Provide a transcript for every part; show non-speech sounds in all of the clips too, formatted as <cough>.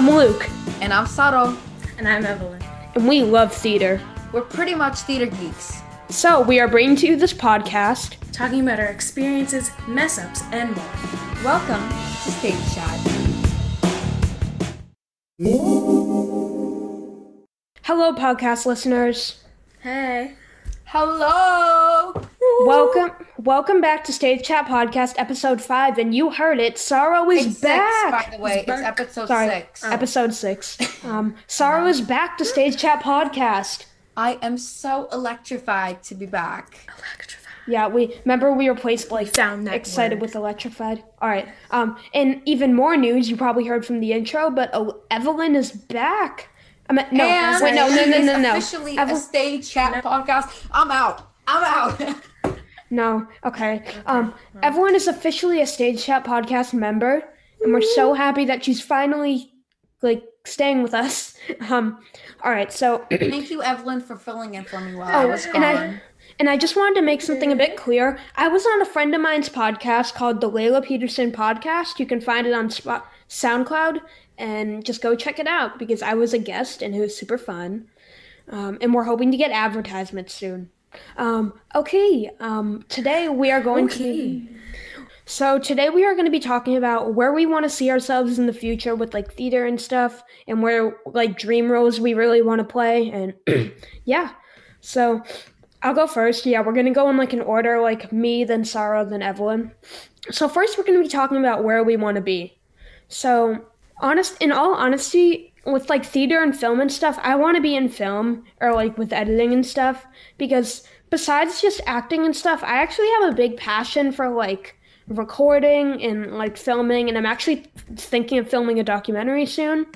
I'm Luke, And I'm Saro. And I'm Evelyn. and we love theater. We're pretty much theater geeks. So, we are bringing to you this podcast. Talking about our experiences, mess ups, and more. Welcome to Stage Chat. Hello, podcast listeners. Hey. Hello! Welcome, welcome back to Stage Chat Podcast, episode five. And you heard it, Sorrow is It's back. six, by the way. It's back. episode Sorry, six. episode six. <laughs> Um, Sorrow is back to Stage Chat Podcast. I am so electrified to be back. Electrified. Yeah, we remember we replaced like found that excited word. with electrified. All right. Um, and even more news you probably heard from the intro, but oh, Evelyn is back. I mean, no, and wait, no, no, no, no, no. officially Evel- a Stage Chat podcast. I'm out. I'm out. No, okay. Um, Evelyn is officially a Stage Chat podcast member, and we're so happy that she's finally like staying with us. <laughs> Um, all right, so <clears throat> Thank you, Evelyn, for filling in for me while I Oh, was and gone. I and I just wanted to make something a bit clear. I was on a friend of mine's podcast called the Layla Peterson Podcast. You can find it on Spot- SoundCloud, and just go check it out because I was a guest and it was super fun. Um, and we're hoping to get advertisements soon. Um, okay, um, today we are going to be. So today we are going to be talking about where we want to see ourselves in the future with like theater and stuff, and where like dream roles we really want to play, and <clears throat> yeah. So I'll go first. Yeah, we're gonna go in like an order, like me, then Sarah, then Evelyn. So first, we're gonna be talking about where we want to be. So honest, in all honesty, with like theater and film and stuff, I want to be in film or like with editing and stuff because besides just acting and stuff, I actually have a big passion for like recording and like filming, and I'm actually thinking of filming a documentary soon.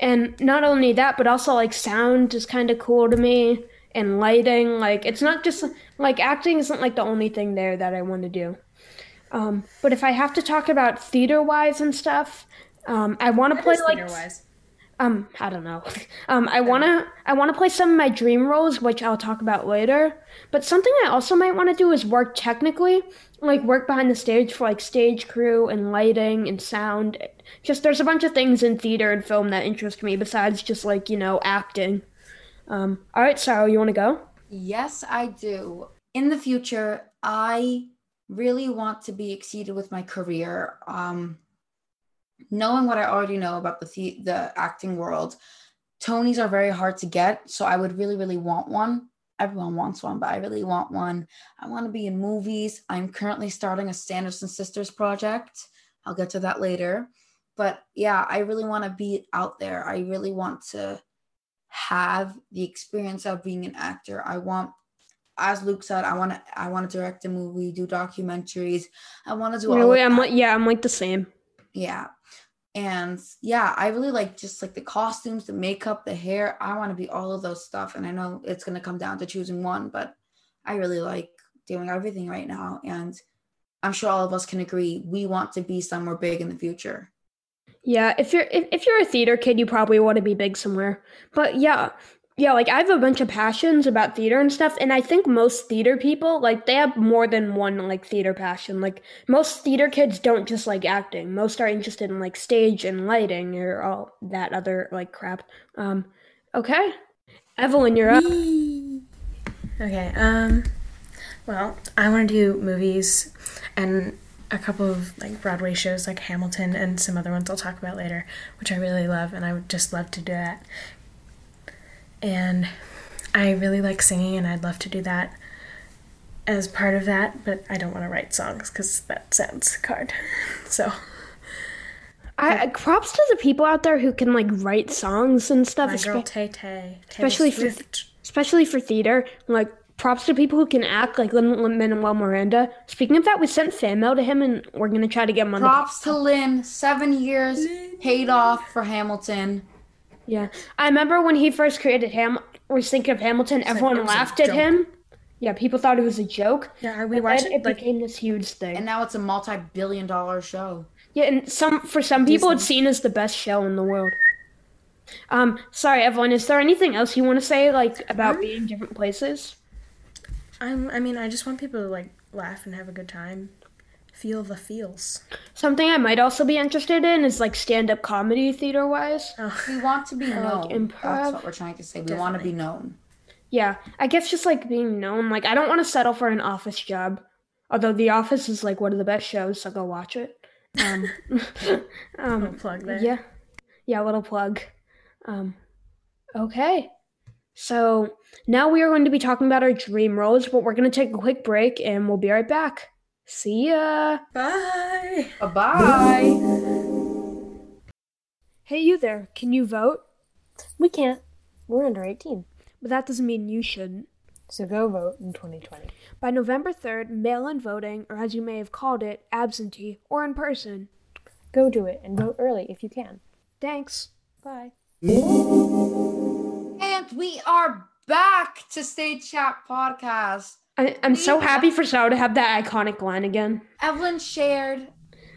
And not only that, but also like sound is kind of cool to me and lighting. Like it's not just like acting isn't like the only thing there that I want to do. Um, but if I have to talk about theater wise and stuff, um, I want to play like wise. um I don't know. <laughs> Um, I wanna I wanna play some of my dream roles, which I'll talk about later. But something I also might want to do is work technically, like work behind the stage for like stage crew and lighting and sound. Just there's a bunch of things in theater and film that interest me besides just like you know acting. Um, all right, Sarah, you want to go? Yes, I do. In the future, I really want to be exceeded with my career. Um, knowing what I already know about the the, the acting world, Tonys are very hard to get. So I would really, really want one. Everyone wants one, but I really want one. I want to be in movies. I'm currently starting a Sanderson Sisters project. I'll get to that later. But yeah, I really want to be out there. I really want to have the experience of being an actor. I want, as Luke said, I want to I want to direct a movie, do documentaries. I want to do all Really, of I'm like yeah, I'm like the same. Yeah. And yeah, I really like just like the costumes, the makeup, the hair. I want to be all of those stuff. And I know it's gonna come down to choosing one, but I really like doing everything right now. And I'm sure all of us can agree we want to be somewhere big in the future. Yeah, if you're if, if you're a theater kid, you probably want to be big somewhere. But yeah, yeah, like I have a bunch of passions about theater and stuff, and I think most theater people like they have more than one like theater passion. Like most theater kids don't just like acting. Most are interested in like stage and lighting or all that other like crap. Um, okay, Evelyn, you're up. Okay, um, well, I want to do movies and a couple of like Broadway shows like Hamilton and some other ones I'll talk about later, which I really love, and I would just love to do that. And I really like singing, and I'd love to do that as part of that, but I don't want to write songs because that sounds hard. <laughs> So, I, I props to the people out there who can like write songs and stuff. my espe- girl Tay Tay, especially for especially for theater. Like props to people who can act, like Lin Manuel Miranda. Speaking of that, we sent fan mail to him, and we're gonna try to get him on the. Props to Lin, seven years paid off for Hamilton. Yeah, I remember when he first created Ham. Was thinking of Hamilton. Everyone it was a laughed at joke. him. Yeah, people thought it was a joke. Yeah, we But watched it it like became this huge thing. And now it's a multi-billion dollar show. yeah, and some for some people, it's seen as the best show in the world. Um, sorry, Evelyn. Is there anything else you want to say, like about being different places? I'm, I mean, I just want people to like laugh and have a good time. Feel the feels. Something I might also be interested in is like stand up comedy theater wise. Oh, We want to be like known. improv. That's what we're trying to say. We want to be known. Yeah, I guess just like being known. Like I don't want to settle for an office job. Although The Office is like one of the best shows, so go watch it. Um, <laughs> um, little plug there. Yeah. Yeah, little plug. Um, okay. So now we are going to be talking about our dream roles, but we're going to take a quick break and we'll be right back. See ya. Bye. Bye bye. Hey, you there. Can you vote? We can't. We're under 18. But that doesn't mean you shouldn't. So go vote in 2020. By November 3rd, mail in voting, or as you may have called it, absentee, or in person. Go do it and vote early if you can. Thanks. Bye. And we are back to Stage Chat Podcast. I, I'm so happy for Sarah to have that iconic line again. Evelyn shared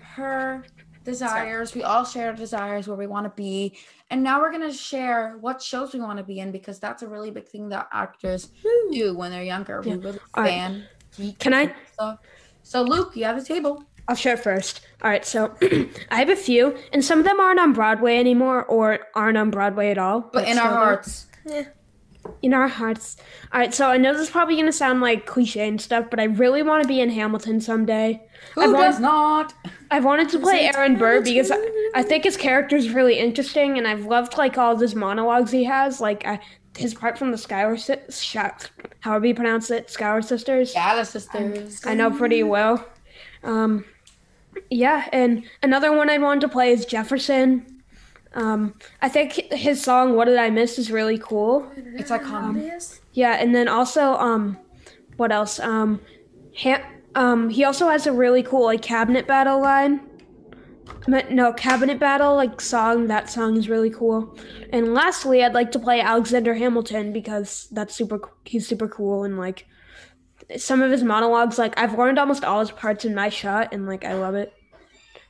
her desires. We all share our desires where we want to be. And now we're going to share what shows we want to be in because that's a really big thing that actors hmm. do when they're younger. We really fan. geek Can I- <laughs> stuff. So, Luke, you have a table. I'll share first. All right, so <clears throat> I have a few, and some of them aren't on Broadway anymore or aren't on Broadway at all. But in our hearts. In our hearts. All right, so I know this is probably going to sound like cliche and stuff, but I really want to be in Hamilton someday. Who I've does won- not? I've wanted to play Aaron Burr because I, I think his character is really interesting, and I've loved like all of his monologues he has, like I, his part from the Schuyler, si- however you pronounce it, Schuyler Sisters. The sisters. I know pretty well. Um, yeah, and another one I wanted to play is Jefferson. Um, I think his song "What Did I Miss" is really cool. It's iconic. Yeah, and then also, um, what else? Um, ha- um, he also has a really cool like cabinet battle line. No, cabinet battle like song. That song is really cool. And lastly, I'd like to play Alexander Hamilton because that's super. He's super cool and like some of his monologues. Like I've learned almost all his parts in my shot, and like I love it.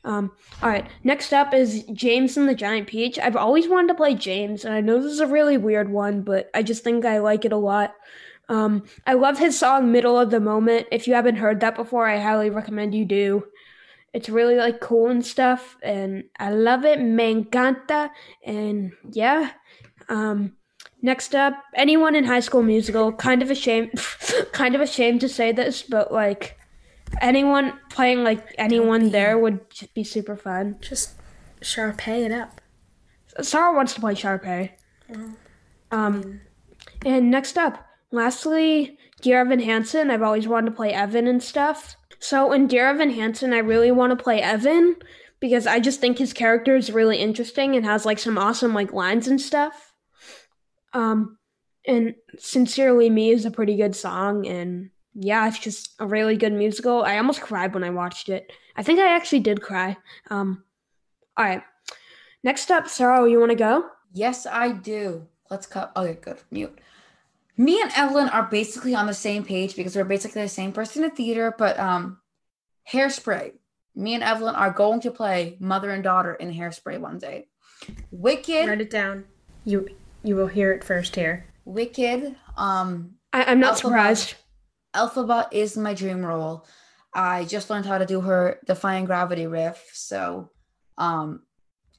Um, all right, next up is James and the Giant Peach. I've always wanted to play James, and I know this is a really weird one, but I just think I like it a lot. Um, I love his song "Middle of the Moment." If you haven't heard that before, I highly recommend you do. It's really like cool and stuff, and I love it. Me encanta, and yeah. Um, next up, anyone in High School Musical. Kind of ashamed, <laughs> kind of ashamed to say this, but like anyone playing like anyone there would just be super fun. Just Sharpay it up. Sarah wants to play Sharpay. Um, and next up, lastly, Dear Evan Hansen. I've always wanted to play Evan and stuff. So in Dear Evan Hansen, I really want to play Evan because I just think his character is really interesting and has like some awesome like lines and stuff. Um, and Sincerely Me is a pretty good song, and yeah, it's just a really good musical. I almost cried when I watched it. I think I actually did cry. Um, all right. Next up, Sarah, you want to go? Yes, I do. Let's cut. Okay, good. Mute. Me and Evelyn are basically on the same page because we're basically the same person in theater, but um, Hairspray. Me and Evelyn are going to play mother and daughter in Hairspray one day. Wicked, Write it down. You you will hear it first here. Wicked. Um, I- I'm not Elphaba. surprised. Elphaba is my dream role. I just learned how to do her defying gravity riff, so um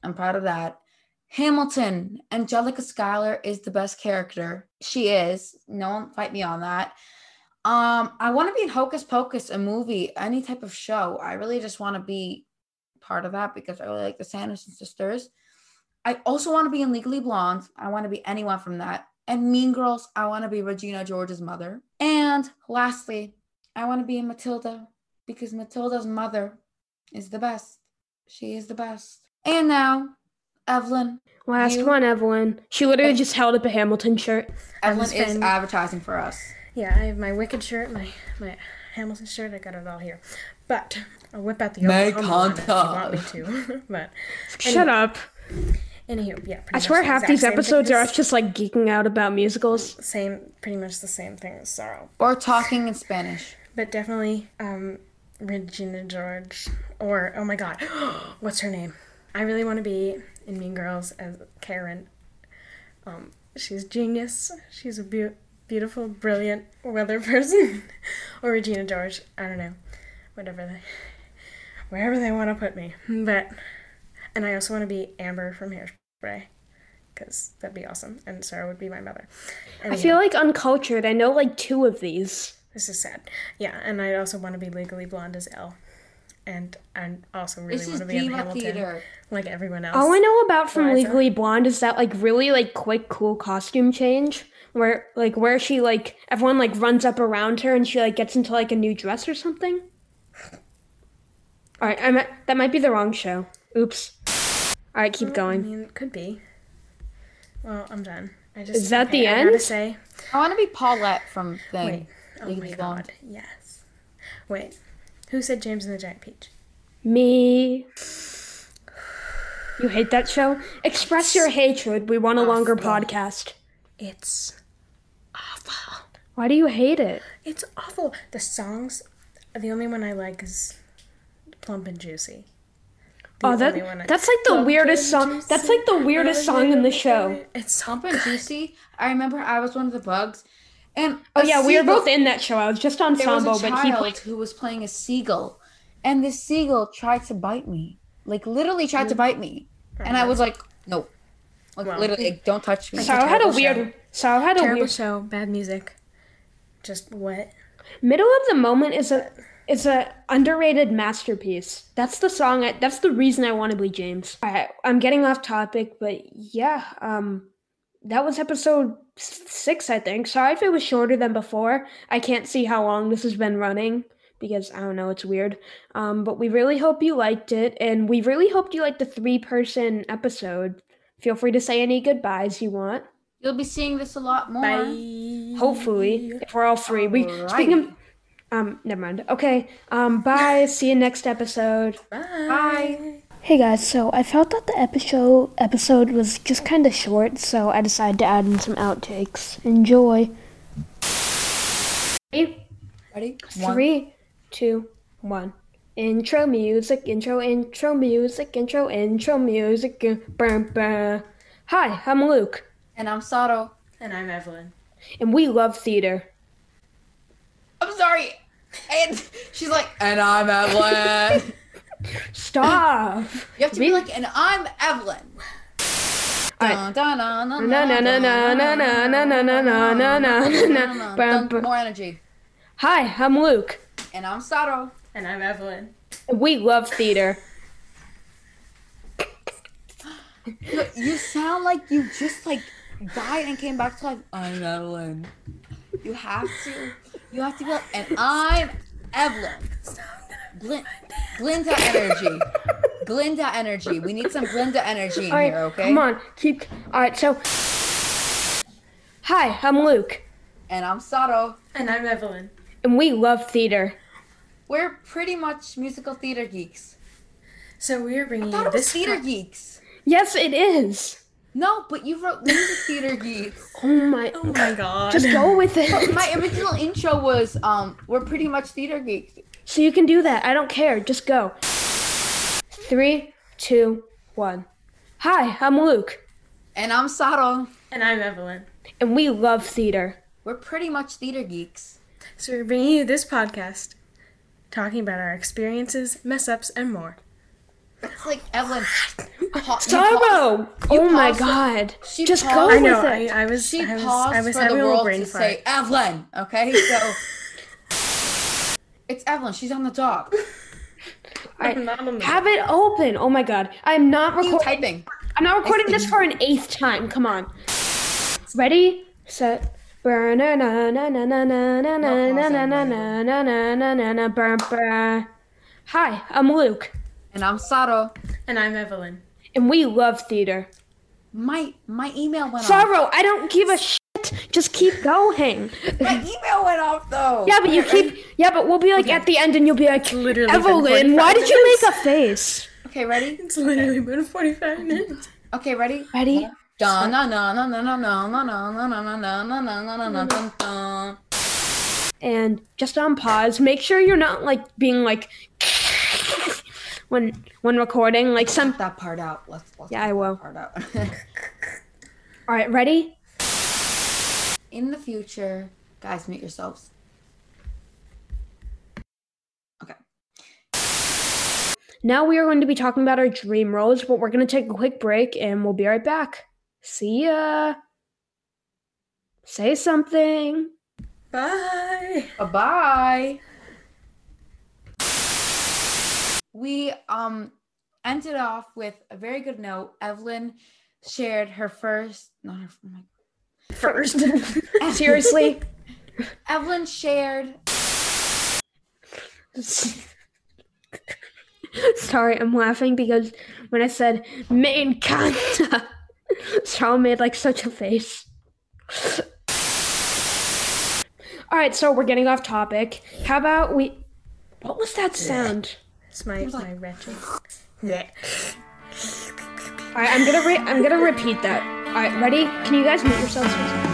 I'm proud of that. Hamilton, Angelica Schuyler is the best character. She is. No one fight me on that. Um, I want to be in Hocus Pocus, a movie, any type of show. I really just want to be part of that because I really like the Sanderson sisters. I also want to be in Legally Blonde. I want to be anyone from that. And Mean Girls, I want to be Regina George's mother. And lastly, I want to be Matilda because Matilda's mother is the best. She is the best. And now, Evelyn. Last You- one, Evelyn. She literally just held up a Hamilton shirt. Evelyn is fan- advertising for us. Yeah, I have my Wicked shirt, my my Hamilton shirt. I got it all here. But I'll whip out the Make Oklahoma one if you contact. want me to. <laughs> but Shut up. Anywho, yeah. pretty I much swear the half exact these episodes are us just like geeking out about musicals. same, pretty much the same thing as Sorrow. Or talking in Spanish. But definitely um, Regina George or oh my god, <gasps> what's her name? I really want to be in Mean Girls as Karen. Um, she's genius. She's a beau- beautiful, brilliant weather <laughs> person. or Regina George. I don't know, whatever. they, wherever they want to put me. But and I also want to be Amber from Hairspray because that'd be awesome, and Sarah would be my mother. I feel like uncultured. I know like two of these. This is sad. Yeah, and I also want to be Legally Blonde as Elle. And I also really want to be in Hamilton, theater. like everyone else. All I know about from Liza. Legally Blonde is that like really like quick cool costume change where like where she like everyone like runs up around her and she like gets into like a new dress or something. All right, I might, that might be the wrong show. Oops. All right, keep I going. mean, it could be. Well, I'm done. I just Is that the I gotta end? say, I want to be Paulette from Thing. wait. Oh Legally my Blonde. god, yes. Wait, who said James and the Giant Peach? Me. You hate that show? Express your hatred. We want a longer podcast. It's awful. Why do you hate it? It's awful. The songs, the only one I like is Plump and Juicy. Oh, the Oh, that I- that's like the weirdest song. That's like the weirdest song in the show. It's so Plump and Juicy. I remember I was one of the bugs. And Oh yeah, we were both in that show. I was just on Sambo, a but he played. who was playing a seagull, and this seagull tried to bite me. Like literally tried to bite me, and I was like, "No, like literally, like, don't touch me." It's Sarah had a weird. show. I had a terrible weird. show, bad music, just what? Middle of the moment is a is a underrated masterpiece. That's the song. I, that's the reason I want to be James. All right, I'm getting off topic, but yeah, um, that was episode six, I think. Sorry if it was shorter than before. I can't see how long this has been running because I don't know. It's weird. Um, but we really hope you liked it, and we really hope you liked the three person episode. Feel free to say any goodbyes you want. You'll be seeing this a lot more. Bye. Hopefully, if we're all free. We Alrighty. speaking of um, never mind. Okay. Um, bye. <laughs> See you next episode. Bye. Hey guys, so I felt that the episode episode was just kind of short, so I decided to add in some outtakes. Enjoy. Three, Ready? One. three, two, one. Intro music, intro, intro music, intro, intro music. Bum, bum. Hi, I'm Luke, And I'm Sato. And I'm Evelyn. and we love theater. I'm sorry and she's like, and I'm Evelyn. Stop. You have to be like, and I'm Evelyn. More energy. Hi, I'm Luke. And I'm Sato. And I'm Evelyn. We love theater. You sound like you just like died and came back to life. I'm Evelyn. You have to. You have to be like, and I'm Evelyn. Glyn, Glinda energy. Glinda energy. We need some Glinda energy in All right, here, okay? come on, keep. All right, so. Hi, I'm Luke, And I'm Sato. And I'm Evelyn. and we love theater. We're pretty much musical theater geeks. So we are I bringing thought you it was this theater po- geeks. Yes, it is. No, but you wrote music theater geeks. <laughs> Oh my! Oh my god. Just go with it. My original intro was um we're pretty much theater geeks. So you can do that. I don't care. Just go. Three, two, one. Hi, I'm Luke, And I'm Sato. And I'm Evelyn. and we love theater. We're pretty much theater geeks. So we're bringing you this podcast, talking about our experiences, mess ups, and more. It's like Evelyn. <laughs> you pa- Sorrow! you Oh my god! She Just paused- go I with know. it. I, I was. She I was. paused I was for having the a little world brain to fart. say Evelyn. Okay, so it's Evelyn. She's on the dock. I'm not on the- Have it open. Oh my god! I'm not What are you recording. typing? I'm not recording this for an eighth time. Come on. Ready, set. Burn na na na na na na na na na na na na na na na na na burn burn. Hi, I'm Luke, And I'm Sato. And I'm Evelyn. And we love theater. My my email went off. Sorrow, I don't give a shit. Just keep going. My email went off though. Yeah, but you keep. Yeah, but we'll be like at the end, and you'll be like, literally Evelyn, why did you make a face? Okay, ready? It's literally been 45 minutes. Okay, ready? Ready? Dun, na na na na na na na na na na na na na na na na na dun, dun. And just on pause. Make sure you're not like being like when when recording. Like some. That part out. Let's, let's Yeah, I will. Part out. <laughs> All right, ready? In the future, guys, meet yourselves. Okay. Now we are going to be talking about our dream roles, but we're going to take a quick break and we'll be right back. See ya. Say something. Bye. Bye bye. We um ended off with a very good note. Evelyn shared her first, not her, oh my First. <laughs> Seriously? Evelyn shared Sorry, I'm laughing because when I said main kanta, Charles made like such a face. All right, so we're getting off topic. How about we? What was that sound? It's my my wretched. Yeah. All right, I'm gonna re- I'm gonna repeat that. All right, ready? Can you guys mute yourselves? for a second?